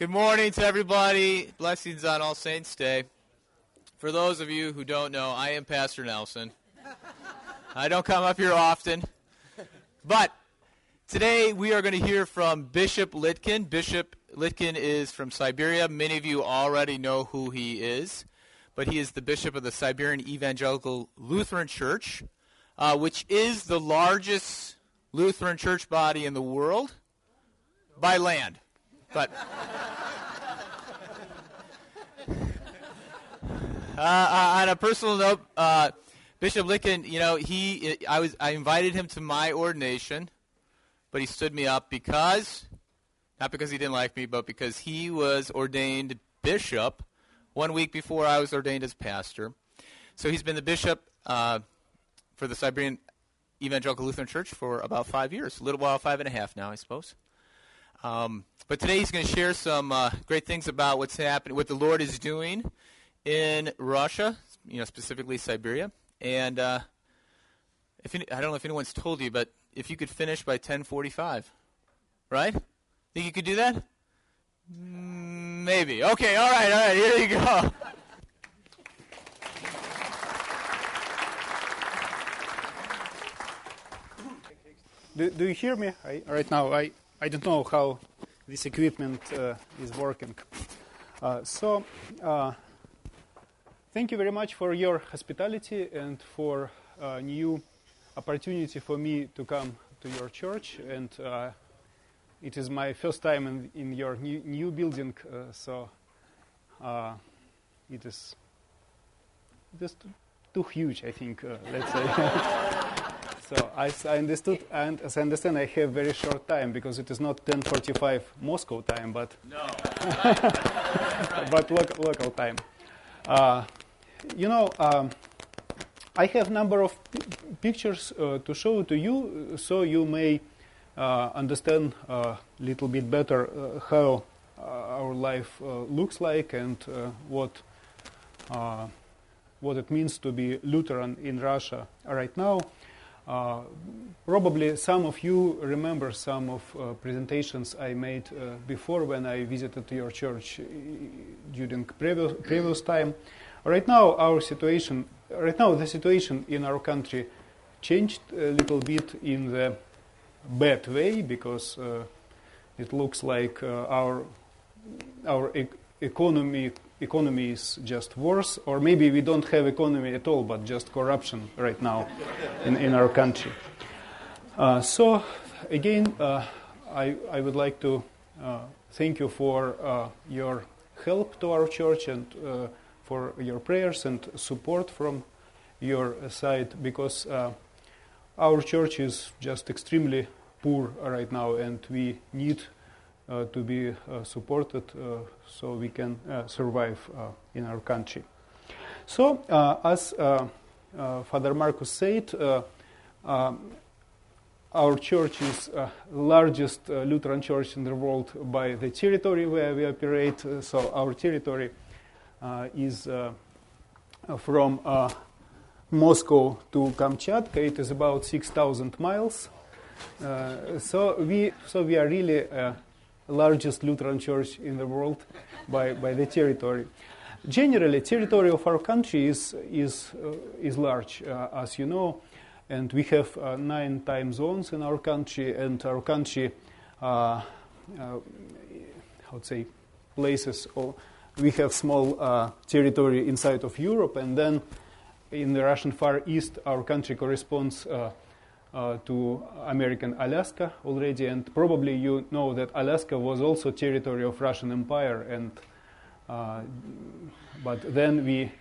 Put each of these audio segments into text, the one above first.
Good morning to everybody. Blessings on All Saints Day. For those of you who don't know, I am Pastor Nelson. I don't come up here often. But today we are going to hear from Bishop Lytkin. Bishop Lytkin is from Siberia. Many of you already know who he is. But he is the bishop of the Siberian Evangelical Lutheran Church, uh, which is the largest Lutheran church body in the world by land. But uh, uh, on a personal note, uh, Bishop Lytkin, you know, he I was I invited him to my ordination, but he stood me up because not because he didn't like me, but because he was ordained bishop one week before I was ordained as pastor. So he's been the bishop uh, for the Siberian Evangelical Lutheran Church for about five years, a little while, five and a half now, I suppose. Um, but today he's going to share some uh, great things about what's happening, what the Lord is doing in Russia, you know, specifically Siberia. And uh, if any, I don't know if anyone's told you, but if you could finish by 10:45, right? Think you could do that? Maybe. Okay. All right. All right. Here you go. Do, do you hear me I, right now? I, I don't know how this equipment uh, is working. Uh, so, uh, thank you very much for your hospitality and for a new opportunity for me to come to your church. And uh, it is my first time in, in your new, new building, uh, so uh, it is just too huge, I think, let's say. So I, I, understood, and as I understand, I have very short time because it is not 10:45 Moscow time, but no, but local, local time. Uh, you know, um, I have number of pictures uh, to show to you, so you may uh, understand a little bit better uh, how uh, our life uh, looks like and what what it means to be Lutheran in Russia right now. Uh, probably some of you remember some of uh, presentations I made uh, before when I visited your church uh, during previous, previous time. Right now, our situation, right now, the situation in our country changed a little bit in the bad way because uh, it looks like our our e- economy economy is just worse, or maybe we don't have economy at all, but just corruption right now in, in our country. Uh, so, again, uh, I, I would like to uh, thank you for uh, your help to our church and uh, for your prayers and support from your side because uh, our church is just extremely poor right now and we need Uh, to be uh, supported uh, so we can uh, survive uh, in our country. So, as Father Marcus said, our church is uh, largest uh, Lutheran church in the world by the territory where we operate. Uh, so our territory is from Moscow to Kamchatka. It is about 6,000 miles. so we so we are really largest Lutheran church in the world by, by the territory. Generally, territory of our country is, is, uh, is large, uh, as you know, and we have uh, nine time zones in our country, and our country, uh, uh, how to say, places, we have small uh, territory inside of Europe, and then in the Russian Far East, our country corresponds uh, to American Alaska already, and probably you know that Alaska was also territory of Russian Empire, and uh, but then we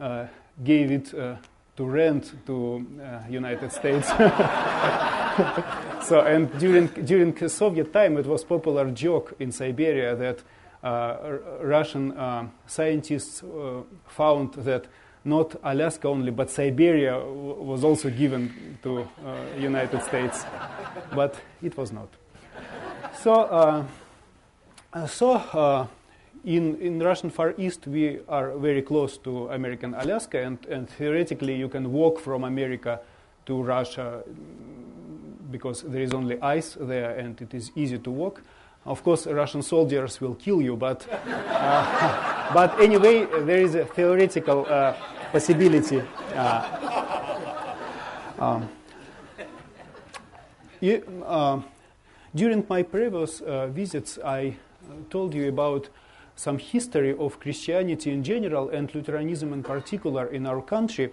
uh, gave it uh, to rent to uh, United States. so and during during Soviet time, it was popular joke in Siberia that uh, Russian scientists found that not Alaska only, but Siberia was also given to uh, United States, but it was not. So, uh, uh, so uh, in in Russian Far East, we are very close to American Alaska, and, and theoretically, you can walk from America to Russia because there is only ice there, and it is easy to walk. Of course, Russian soldiers will kill you, but, uh, but anyway, there is a theoretical uh, possibility. Uh, um, you, uh, during my previous uh, visits, I told you about some history of Christianity in general and Lutheranism in particular in our country.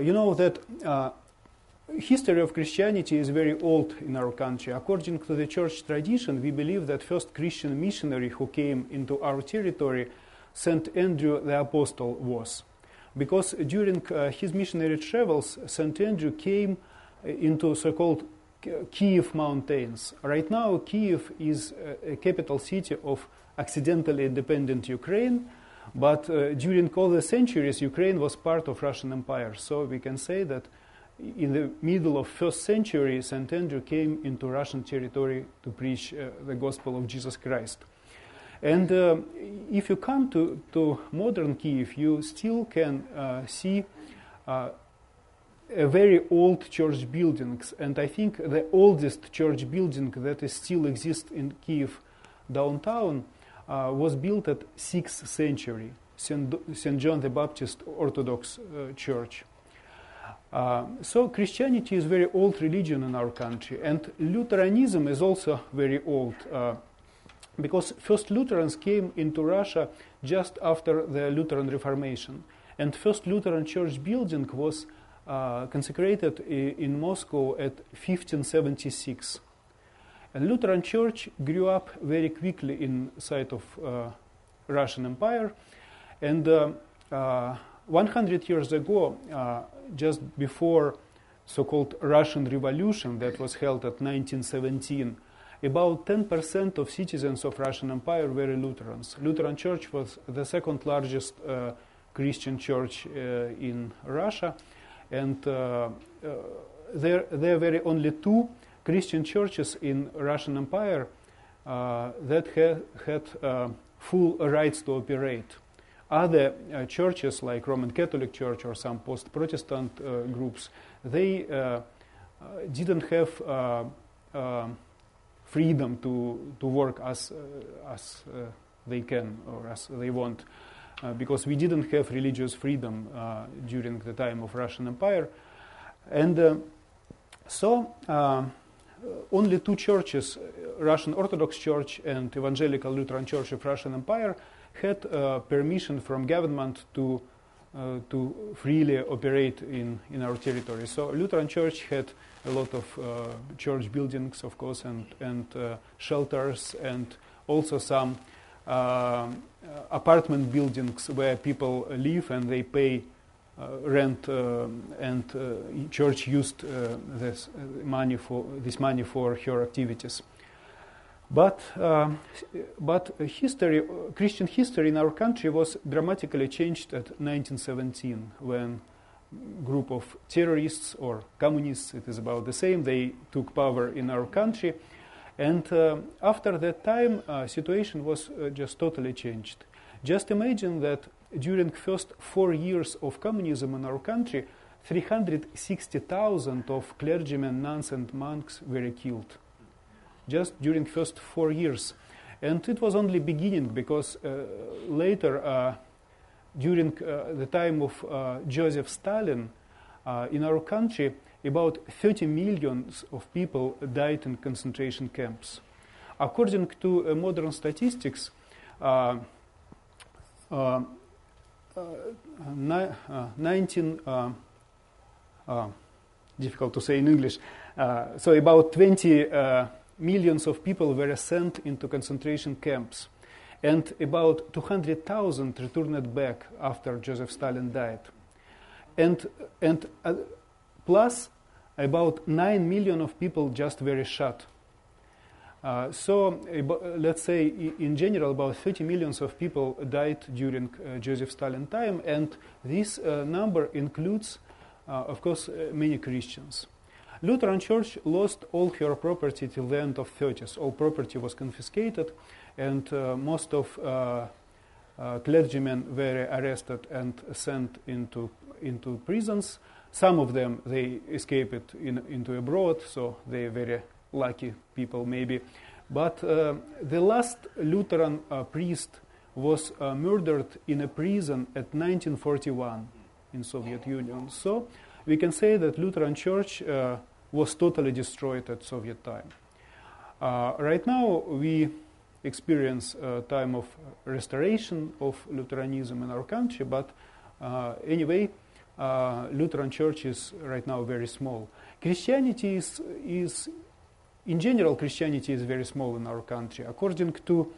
you know that history of Christianity is very old in our country. According to the church tradition, we believe that first Christian missionary who came into our territory, Saint Andrew the Apostle, was. Because during uh, his missionary travels, Saint Andrew came uh, into so-called Kiev mountains. Right now, Kiev is a capital city of accidentally independent Ukraine, but uh, during all the centuries, Ukraine was part of Russian Empire. So we can say that in the middle of first century, Saint Andrew came into Russian territory to preach uh, the gospel of Jesus Christ. And uh, if you come to, to modern Kiev, you still can uh, see uh, a very old church buildings. And I think the oldest church building that is still exists in Kiev downtown uh, was built at 6th century, St. John the Baptist Orthodox uh, Church. Uh, so Christianity is very old religion in our country, and Lutheranism is also very old, uh, because first Lutherans came into Russia just after the Lutheran Reformation, and first Lutheran church building was uh, consecrated in Moscow at 1576. And Lutheran Church grew up very quickly inside of uh, Russian Empire, and uh, uh, 100 years ago, uh, just before so-called Russian Revolution that was held at 1917, about 10% of citizens of Russian Empire were Lutherans. Lutheran Church was the second largest uh, Christian church uh, in Russia, and uh, uh there, there were only two Christian churches in Russian Empire uh, that ha- had full rights to operate. Other uh, churches, like Roman Catholic Church or some post-Protestant uh, groups, they uh, didn't have freedom to, to work as, as they can or as they want. Uh, because we didn't have religious freedom uh, during the time of Russian Empire. And uh, so only two churches, Russian Orthodox Church and Evangelical Lutheran Church of Russian Empire, had uh, permission from government to uh, to freely operate in, in our territory. So Lutheran Church had a lot of uh, church buildings, of course, and and uh, shelters, and also some uh, apartment buildings where people live and they pay uh, rent, and church used this money for this money for her activities. But, uh, but history, Christian history in our country was dramatically changed at 1917 when group of terrorists or communists, it is about the same, they took power in our country. And uh, after that time, uh, situation was uh, just totally changed. Just imagine that during first four years of communism in our country, 360,000 of clergymen, nuns, and monks were killed just during first four years. And it was only beginning because uh, later, uh, during uh, the time of uh, Joseph Stalin, uh, in our country, about 30 millions of people died in concentration camps. According to uh, modern statistics, ni- 19 difficult to say in English. so about 20 millions of people were sent into concentration camps, and about 200,000 returned back after Joseph Stalin died. And, and uh, plus, about 9 million of people just were shot. Uh, so, uh, let's say in general, about 30 millions of people died during uh, Joseph Stalin time, and this uh, number includes, uh, of course, many Christians. Lutheran Church lost all her property till the end of 30s. All property was confiscated, and uh, most of uh, uh, clergymen were arrested and sent into into prisons. Some of them they escaped in, into abroad, so they very lucky people maybe. But uh, the last Lutheran uh, priest was uh, murdered in a prison at 1941 in Soviet Union. So we can say that Lutheran Church was totally destroyed at Soviet time. Right now we experience a time of restoration of Lutheranism in our country, but uh, anyway, uh, Lutheran Church is right now very small. Christianity is, is, in general, Christianity is very small in our country. According to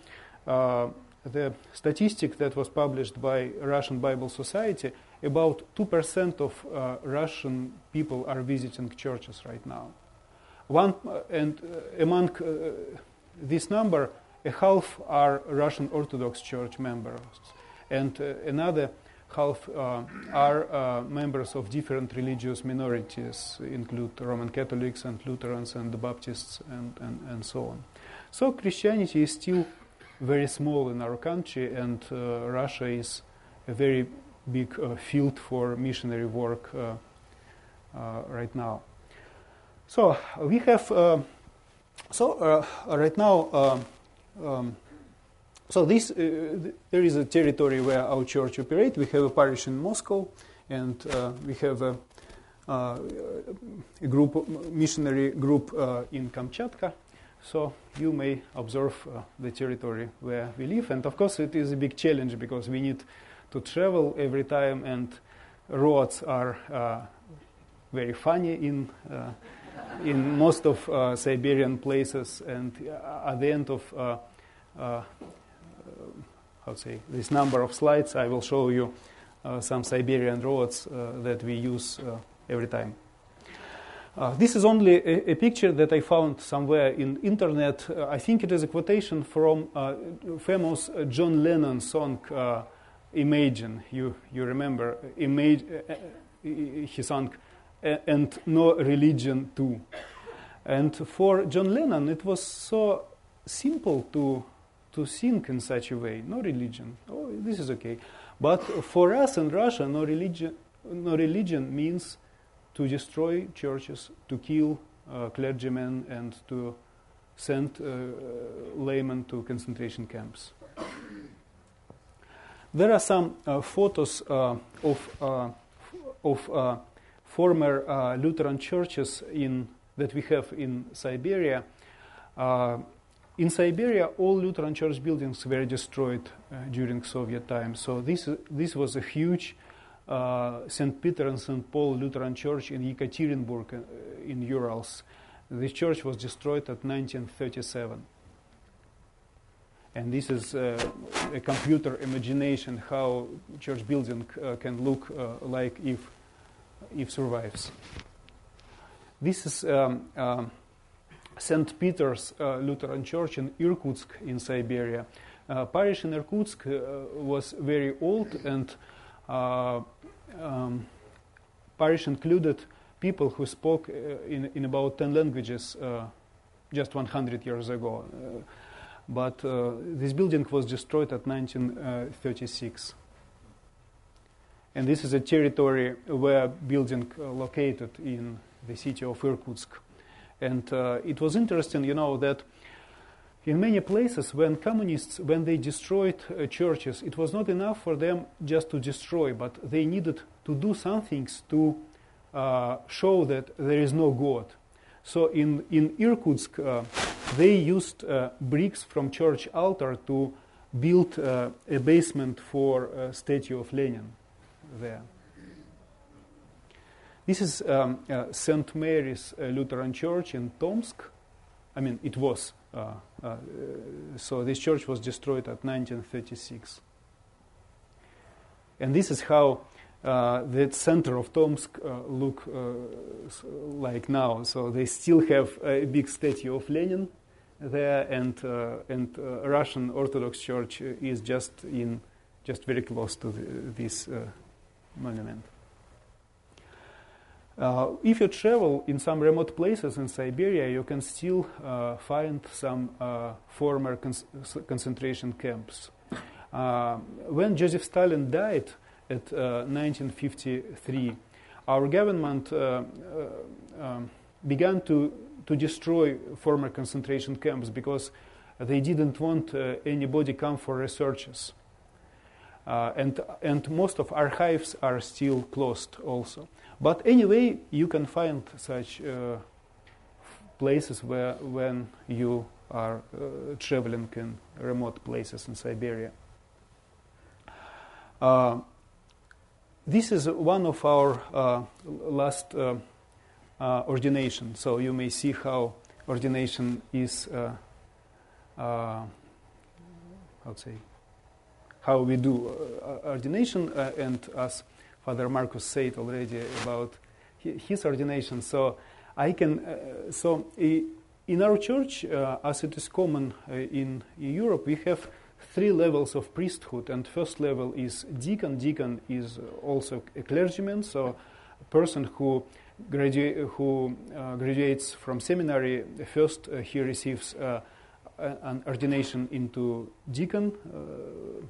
uh, the statistic that was published by Russian Bible Society, about 2% of uh, Russian people are visiting churches right now. One, uh, and uh, among uh, this number, a half are Russian Orthodox Church members, and uh, another half uh, are members of different religious minorities, include Roman Catholics and Lutherans and the Baptists and, and, and so on. So Christianity is still very small in our country, and Russia is a very big uh, field for missionary work uh, uh, right now. So we have so right now. Um, so this uh, th- there is a territory where our church operates. We have a parish in Moscow, and uh, we have a, uh, a group missionary group in Kamchatka. So you may observe the territory where we live, and of course it is a big challenge because we need to travel every time, and roads are uh, very funny in uh, in most of uh, Siberian places. And at the end of how to say this number of slides, I will show you some Siberian roads that we use every time. Uh, this is only a, a, picture that I found somewhere in internet. Uh, I think it is a quotation from uh, famous John Lennon song imagine, you, you remember, image, uh, he sang, and no religion too. And for John Lennon, it was so simple to, to think in such a way no religion, oh, this is okay. But for us in Russia, no religion, no religion means to destroy churches, to kill uh, clergymen, and to send uh, laymen to concentration camps. There are some uh, photos uh, of, uh, of former Lutheran churches in, that we have in Siberia. in Siberia, all Lutheran church buildings were destroyed during Soviet times. So this, this was a huge uh, St. Peter and St. Paul Lutheran Church in Yekaterinburg uh, in Urals. This church was destroyed at 1937. And this is uh, a computer imagination how church building uh, can look uh, like if, if survives. This is um, um St. Peter's uh, Lutheran Church in Irkutsk in Siberia. Uh, parish in Irkutsk uh, was very old and um, parish included people who spoke in, in about 10 languages just 100 years ago. But uh, this building was destroyed at 1936. And this is a territory where building uh, located in the city of Irkutsk. And uh, it was interesting, you know, that in many places when communists when they destroyed uh, churches it was not enough for them just to destroy but they needed to do some things to uh, show that there is no god so in, in Irkutsk, uh, they used uh, bricks from church altar to build a basement for a statue of Lenin there. This is um, uh, St. Mary's uh, Lutheran Church in Tomsk. I mean, it was. Uh, so this church was destroyed at 1936. And this is how uh, the center of Tomsk uh, look uh, like now. So they still have a big statue of Lenin there, and uh, and uh, Russian Orthodox Church is just in just very close to the, this uh, monument. if you travel in some remote places in Siberia, you can still find some former con- concentration camps. when Joseph Stalin died, at 1953, uh, our government uh, uh, um, began to to destroy former concentration camps because they didn't want uh, anybody come for researches. Uh, and, and most of archives are still closed also. But anyway, you can find such uh, places where when you are uh, traveling in remote places in Siberia. Uh, this is one of our uh, last uh, uh, ordination. So you may see how ordination is, uh, how to say, how we do ordination, and as Father Marcus said already about his ordination. So I can, so in our church, as it is common in Europe, we have three levels of priesthood, and first level is deacon. Deacon is also a clergyman, so a person who who uh, graduates from seminary. First, uh, he receives uh, an ordination into deacon uh,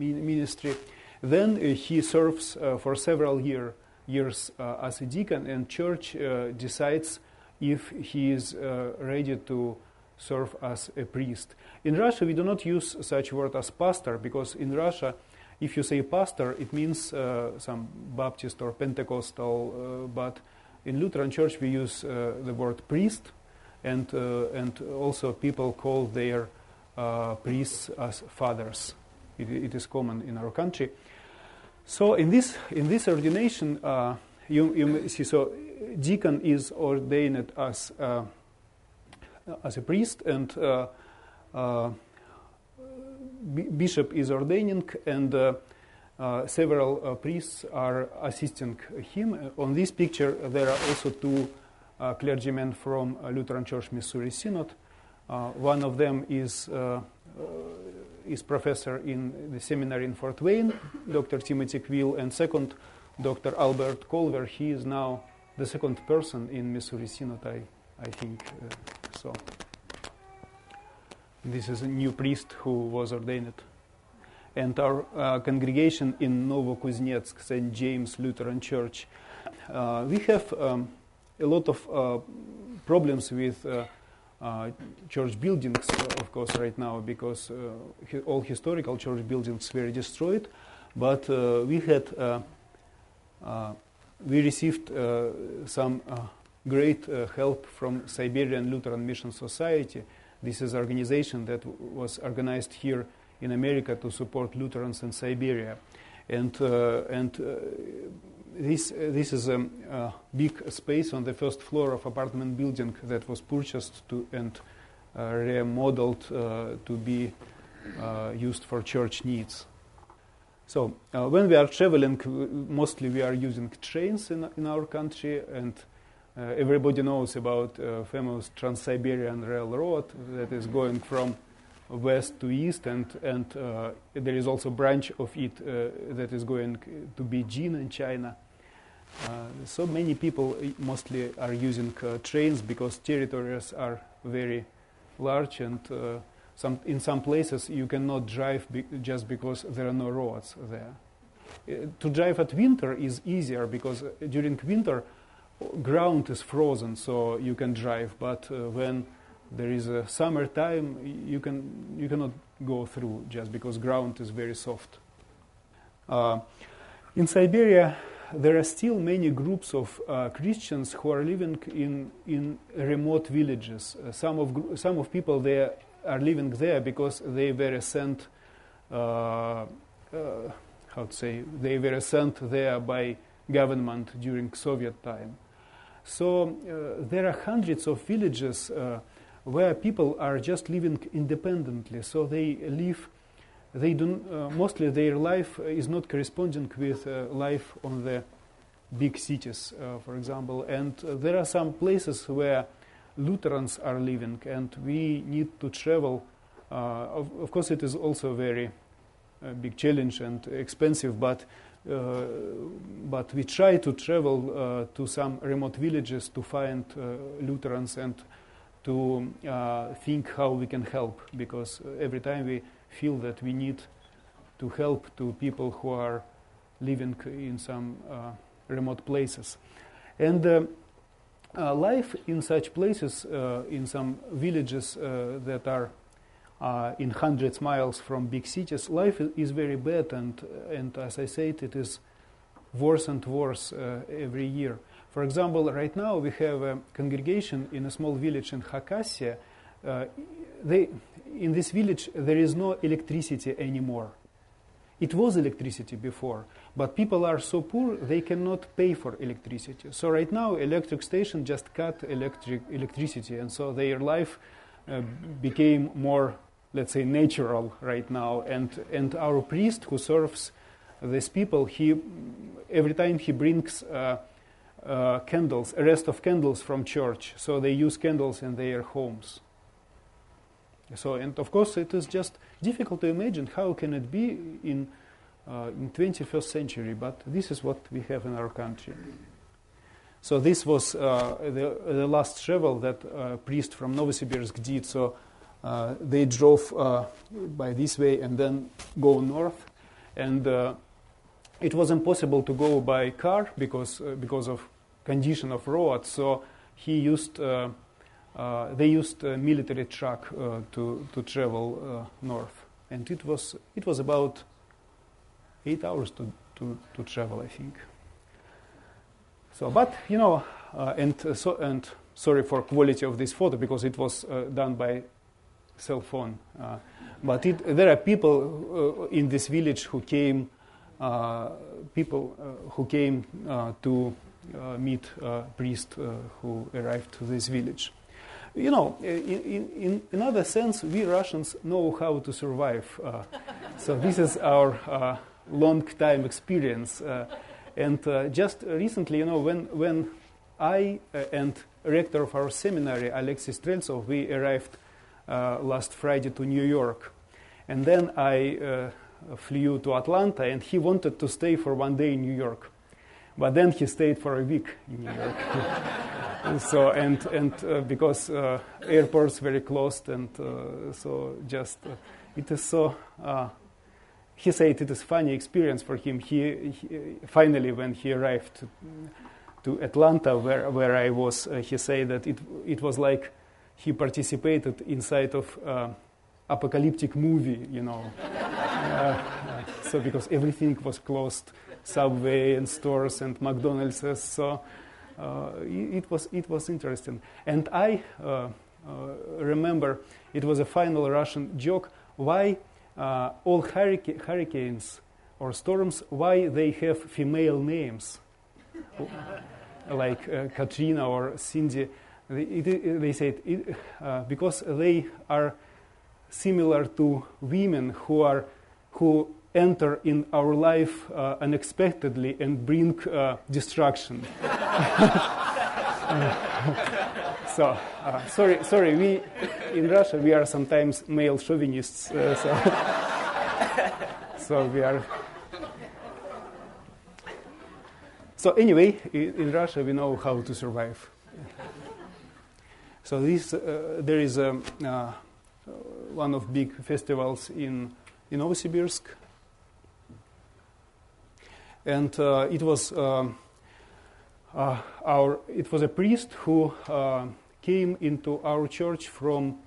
ministry. Then uh, he serves uh, for several year, years as a deacon, and church decides if he is ready to serve as a priest. In Russia, we do not use such word as pastor because in Russia, if you say pastor, it means uh, some Baptist or Pentecostal, uh, but in Lutheran Church we use uh, the word priest, and uh, and also people call their uh, priests as fathers. It, it is common in our country. So in this in this ordination, uh, you you see so deacon is ordained as uh, as a priest, and uh, uh, bishop is ordaining, and uh, uh several uh, priests are assisting him. On this picture, there are also two clergymen from Lutheran Church Missouri Synod. one of them is is professor in the seminary in Fort Wayne, Dr. Timothy Quill, and second, Dr. Albert Collver. He is now the second person in Missouri Synod, I, I think. Uh, so this is a new priest who was ordained. And our uh, congregation in Novokuznetsk, St. James Lutheran Church, uh, we have um, a lot of uh, problems with uh, church buildings, uh, of course, right now, because all historical church buildings were destroyed. But we had, we received some great uh, help from Siberian Lutheran Mission Society. This is an organization that was organized here in America to support Lutherans in Siberia. And, uh, and uh, this, this is a, a, big space on the first floor of apartment building that was purchased to, and uh, remodeled uh, to be uh, used for church needs. So when we are traveling, mostly we are using trains in, in our country and uh, everybody knows about uh, famous Trans-Siberian Railroad that is going from west to east, and and uh, there is also a branch of it that is going to Beijing in China. so many people mostly are using trains because territories are very large and some, in some places you cannot drive be just because there are no roads there. Uh, to drive at winter is easier because during winter ground is frozen, so you can drive. But uh, when there is a summertime, you can you cannot go through just because ground is very soft. Uh, in Siberia, there are still many groups of uh, Christians who are living in in remote villages. Uh, some of some of people there are living there because they were sent. Uh, uh, how to say? They were sent there by government during Soviet time. So uh, there are hundreds of villages where people are just living independently. So they live, they do uh, mostly their life is not corresponding with life on the big cities, for example. And there are some places where Lutherans are living, and we need to travel. Uh, of, of, course, it is also very uh, big challenge and expensive, but uh, but we try to travel uh, to some remote villages to find uh, Lutherans and to uh, think how we can help because every time we feel that we need to help to people who are living in some uh, remote places. And uh, uh, life in such places, in some villages that are in hundreds miles from big cities, life is very bad, and and as I said, it is worse and worse every year. For example, right now we have a congregation in a small village in Khakassia. Uh, they, in this village, there is no electricity anymore. It was electricity before, but people are so poor they cannot pay for electricity. So right now, electric station just cut electric electricity, and so their life uh, became more, let's say, natural right now. And and our priest who serves these people, he every time he brings. Uh, uh, candles, a rest of candles from church. So they use candles in their homes. So, and of course, it is just difficult to imagine how can it be in uh, in 21st century. But this is what we have in our country. So this was uh, the, the, last travel that a priest from Novosibirsk did. So uh, they drove uh, by this way and then go north, and uh, it was impossible to go by car because uh, because of condition of road. So he used uh, uh, they used a military truck uh, to to travel uh, north, and it was it was about eight hours to to, to travel, I think. So, but you know, uh, and so and sorry for quality of this photo because it was done by cell phone. but it, there are people in this village who came uh, people uh, who came uh, to meet a priest who arrived to this village. You know, in, in another sense, we Russians know how to survive. so this is our long time experience. and just recently, you know, when, when I and rector of our seminary, Alexis Streltsov, we arrived uh, last Friday to New York. And then I uh, flew to Atlanta, and he wanted to stay for one day in New York. But then he stayed for a week in New York. so and and uh, because uh, airports very closed, and uh, so just uh, it is so. Uh, he said it is funny experience for him. He, he finally when he arrived to, to, Atlanta, where where I was, uh, he said that it it was like he participated inside of apocalyptic movie, you know. Uh, so because everything was closed, subway and stores and McDonald's, so uh, it was it was interesting. And I uh, uh, remember it was a final Russian joke. Why uh, all hurrica- hurricanes or storms? Why they have female names, like uh, Katrina or Cindy? They, it, they said it, because they are similar to women who are who enter in our life uh, unexpectedly and bring uh, destruction. so uh, sorry, sorry. We in Russia we are sometimes male chauvinists. Uh, so, so we are. So anyway, in Russia we know how to survive. So this uh, there is a. Uh, one of big festivals in, in Novosibirsk. And uh, it was um, uh, our it was a priest who uh, came into our church from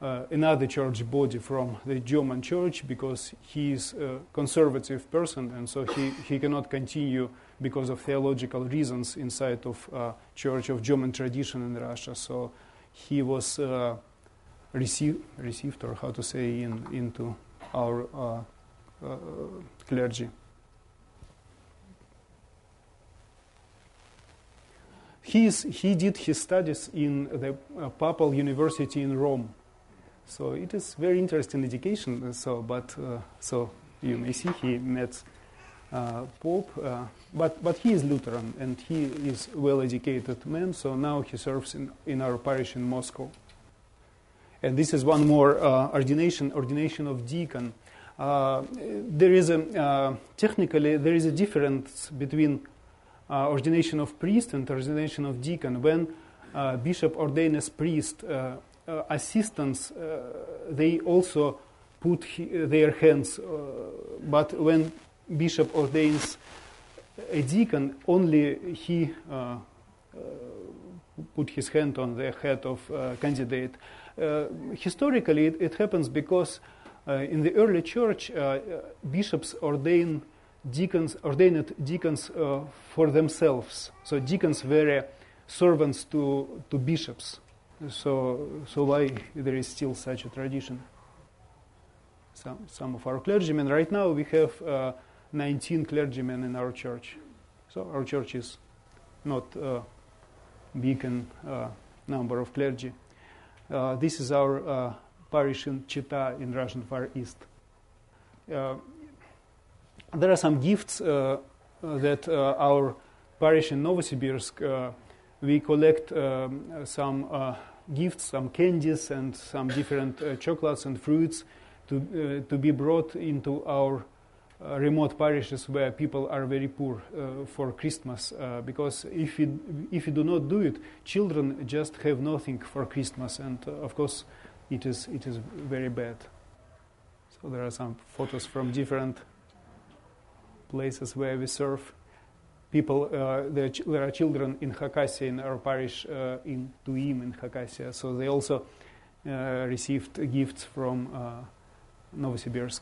uh, another church body from the German church because he is a conservative person and so he, he cannot continue because of theological reasons inside of uh, church of German tradition in Russia. So he was uh, received, received or how to say in, into our uh, uh, clergy. He's, he did his studies in the uh, Papal University in Rome. So it is very interesting education. So, but uh, so you may see he met uh, Pope, uh, but but he is Lutheran and he is well-educated man. So now he serves in, in our parish in Moscow. And this is one more uh, ordination, ordination of deacon. Uh, there is a, uh, technically, there is a difference between uh, ordination of priest and ordination of deacon. When uh, bishop ordains priest, uh, assistants, they also put he, their hands. but when bishop ordains a deacon, only he put his hand on the head of a candidate. Uh, historically, it, it, happens because uh, in the early church, uh, bishops ordain deacons, ordained deacons for themselves. So deacons were servants to, to bishops. So, so why there is still such a tradition? Some, some of our clergymen, right now we have uh, 19 clergymen in our church. So our church is not in uh, number of clergy. Uh, this is our uh, parish in Chita in Russian Far East. There are some gifts that our parish in Novosibirsk we collect um, some uh, gifts, some candies, and some different uh, chocolates and fruits to, uh, to be brought into our uh, remote parishes where people are very poor uh, for Christmas. Uh, because if you, if you do not do it, children just have nothing for Christmas, and of course, it is, it is very bad. So there are some photos from different places where we serve people, uh, there, ch- there, are children in Khakassia, in our parish uh, in Tuim in Khakassia, so they also uh, received gifts from uh, Novosibirsk.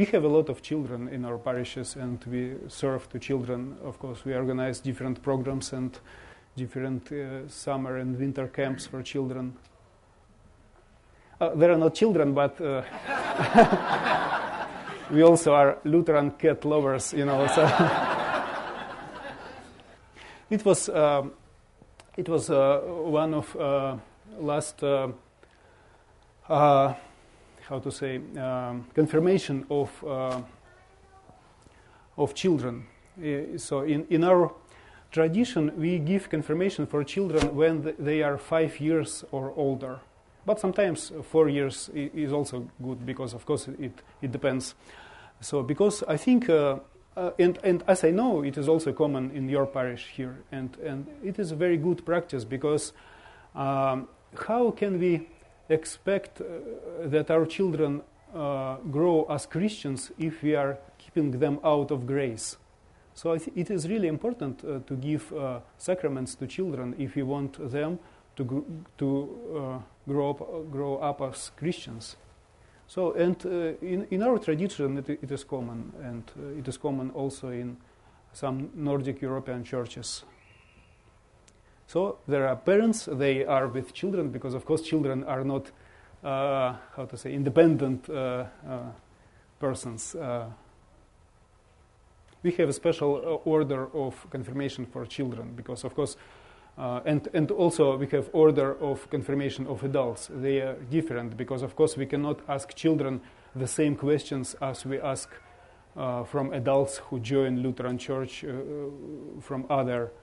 We have a lot of children in our parishes, and we serve to children. Of course, we organize different programs and different uh, summer and winter camps for children. Uh, there are not children, but we also are Lutheran cat lovers, you know. So it was uh, it was uh, one of uh, last uh, uh, how to say um, confirmation of uh, of children. so in in our tradition, we give confirmation for children when they are five years or older. But sometimes four years is also good because, of course, it, it depends. So, because I think, uh, uh, and, and as I know, it is also common in your parish here, and, and it is a very good practice because um, how can we expect uh, that our children uh, grow as Christians if we are keeping them out of grace? So it is really important uh, to give uh, sacraments to children if we want them to, gr- to grow, up, grow up as Christians. So, and uh, in, in our tradition, it, it is common, and uh, it is common also in some Nordic European churches. So, there are parents, they are with children, because of course, children are not, uh, how to say, independent uh, uh, persons. Uh, we have a special order of confirmation for children, because of course, uh, and, and also we have order of confirmation of adults. They are different because, of course, we cannot ask children the same questions as we ask uh, from adults who join Lutheran Church uh, from other uh,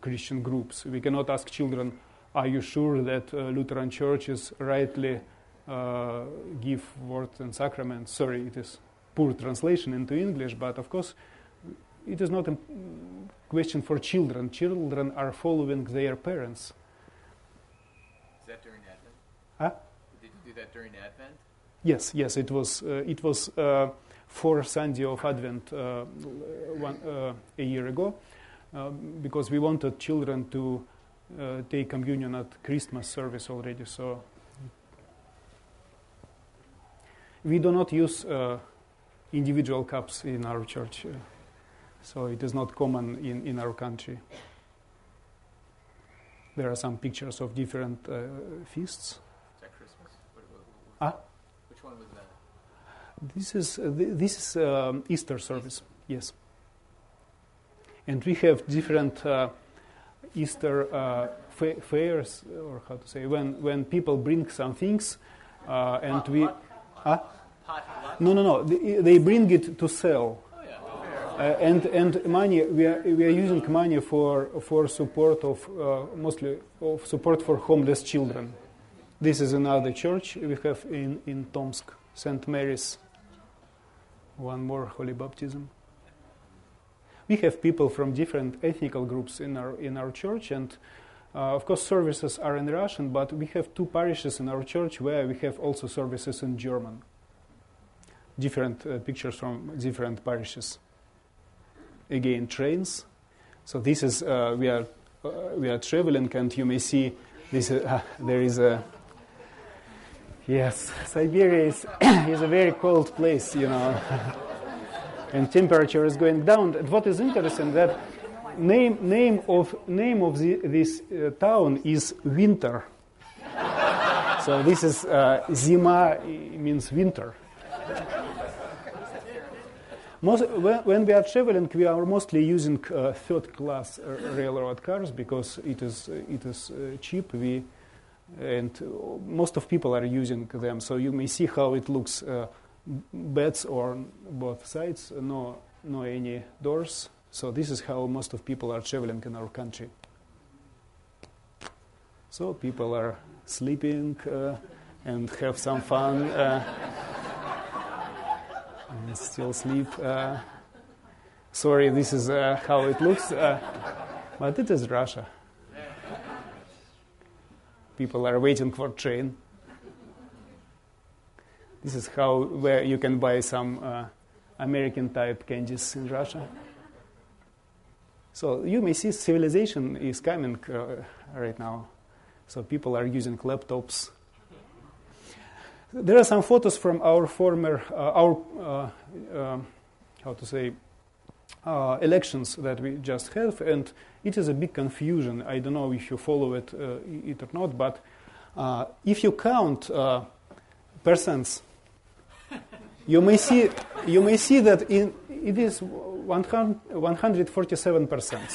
Christian groups. We cannot ask children, are you sure that uh, Lutheran churches rightly uh, give words and sacraments? Sorry, it is poor translation into English, but of course, it is not a question for children. Children are following their parents. Is that during Advent? Huh? Did you do that during Advent? Yes, yes. It was. Uh, it was uh, for Sunday of Advent uh, one, uh, a year ago, um, because we wanted children to uh, take communion at Christmas service already. So we do not use uh, individual cups in our church. So it is not common in, in our country. There are some pictures of different uh, feasts. Is that Christmas? What, what, what, ah? Which one was that? This is, uh, th- this is um, Easter service, yes. And we have different uh, Easter uh, fa- fairs, or how to say, when, when people bring some things uh, and we. No, no, no. They, they bring it to sell. Uh, and and money we are we are using money for for support of uh, mostly of support for homeless children. This is another church we have in in Tomsk, St. Mary's. One more holy baptism. We have people from different ethnical groups in our in our church, and uh, of course services are in Russian. But we have two parishes in our church where we have also services in German. Different uh, pictures from different parishes again trains. So this is uh, we are uh, we are traveling, and you may see this. Uh, there is a yes, Siberia is is a very cold place, you know, and temperature is going down. And what is interesting that name name of name of the, this uh, town is Winter. so this is uh, Zima means winter. Most, when, when, we are traveling, we are mostly using uh, third-class uh, railroad cars because it is uh, it is uh, cheap. We and most of people are using them. So you may see how it looks. Uh, beds on both sides, no no any doors. So this is how most of people are traveling in our country. So people are sleeping uh, and have some fun and still sleep. Uh, sorry, this is uh, how it looks, uh, but it is Russia. People are waiting for train. This is how where you can buy some uh, American type candies in Russia. So you may see civilization is coming uh, right now. So people are using laptops there are some photos from our former, uh, our, uh, uh, how to say, uh, elections that we just have, and it is a big confusion. I don't know if you follow it, uh, it or not, but uh, if you count percents, you may see you may see that in, it is 147 percent.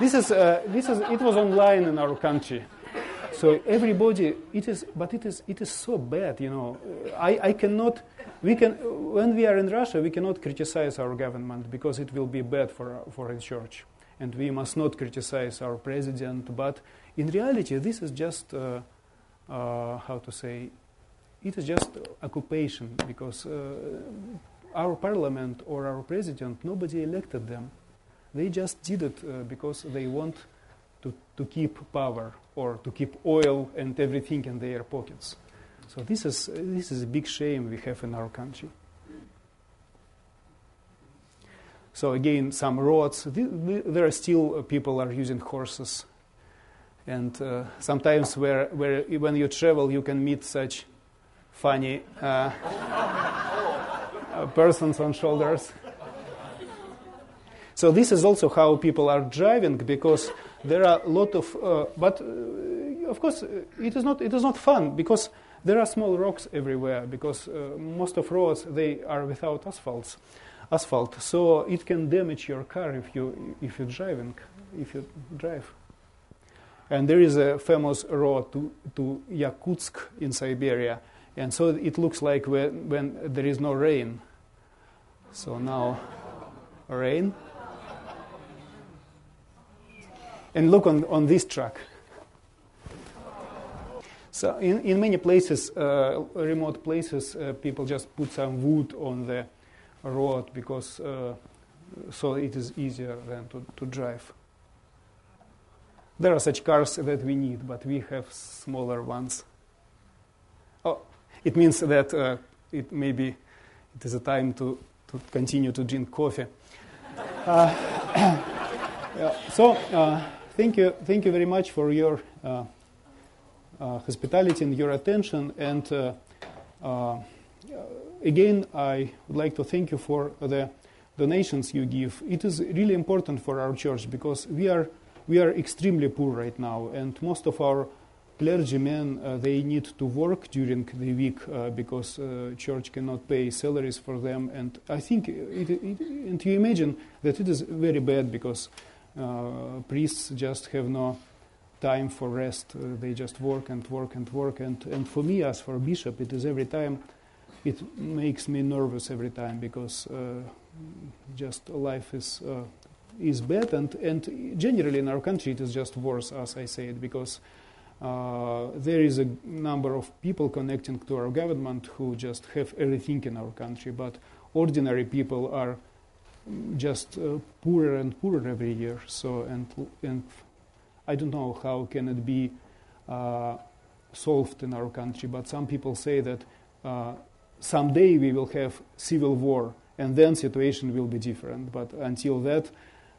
this is this is it was online in our country. So everybody, it is, but it is, it is so bad, you know. I, I cannot, we can, when we are in Russia, we cannot criticize our government because it will be bad for, for the church. And we must not criticize our president. But in reality, this is just, uh, uh, how to say, it is just occupation because uh, our parliament or our president, nobody elected them. They just did it uh, because they want to, to keep power or to keep oil and everything in their pockets. So this is, this is a big shame we have in our country. So again, some roads. There are still uh, people are using horses, and uh, sometimes where, where when you travel, you can meet such funny uh, uh persons on shoulders. So this is also how people are driving because there are a lot of, uh, but uh, of course, uh, it is not it is not fun because there are small rocks everywhere because uh, most of roads they are without asphalts, asphalt. So it can damage your car if you if you're driving, if you drive. And there is a famous road to to Yakutsk in Siberia, and so it looks like when, when there is no rain. So now, rain. And look on, on this track. So in, in many places, uh, remote places, uh, people just put some wood on the road because uh, so it is easier than to, to drive. There are such cars that we need, but we have smaller ones. It means that uh, it maybe it is a time to, to continue to drink coffee. Uh, yeah, so uh, thank you, thank you very much for your uh, hospitality and your attention. And again, I would like to thank you for the donations you give. It is really important for our church because we are we are extremely poor right now, and most of our clergymen uh, they need to work during the week uh, because uh, church cannot pay salaries for them and i think it, it, and you imagine that it is very bad because uh, priests just have no time for rest. Uh, they just work and work and work. And, and for me, as for bishop, it is every time, it makes me nervous every time because uh, just life is is bad. And, and generally in our country, it is just worse, as I said, because uh, there is a number of people connecting to our government who just have everything in our country, but ordinary people are just uh, poorer and poorer every year. So and and I don't know how can it be uh, solved in our country, but some people say that uh, someday we will have civil war and then situation will be different. But until that,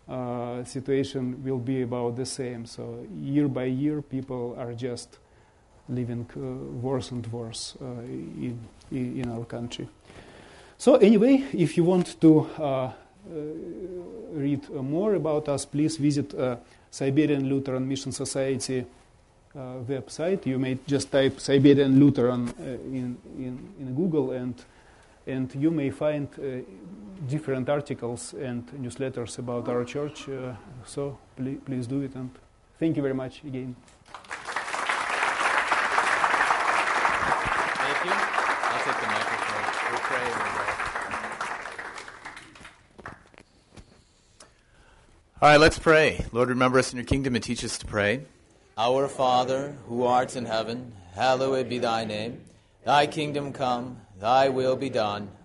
uh, situation will be about the same. So year by year, people are just living uh, worse and worse uh, in, in our country. So anyway, if you want to uh, uh, read more about us, please visit Siberian Lutheran Mission Society website. You may just type Siberian Lutheran in, in, in Google and and you may find different articles and newsletters about our church. Uh, so please, please do it, and thank you very much again. Thank you. I'll take the microphone. We'll pray. All right, let's pray. Lord, remember us in your kingdom and teach us to pray. Our Father, who art in heaven, hallowed be thy name. Thy kingdom come. Thy will be done,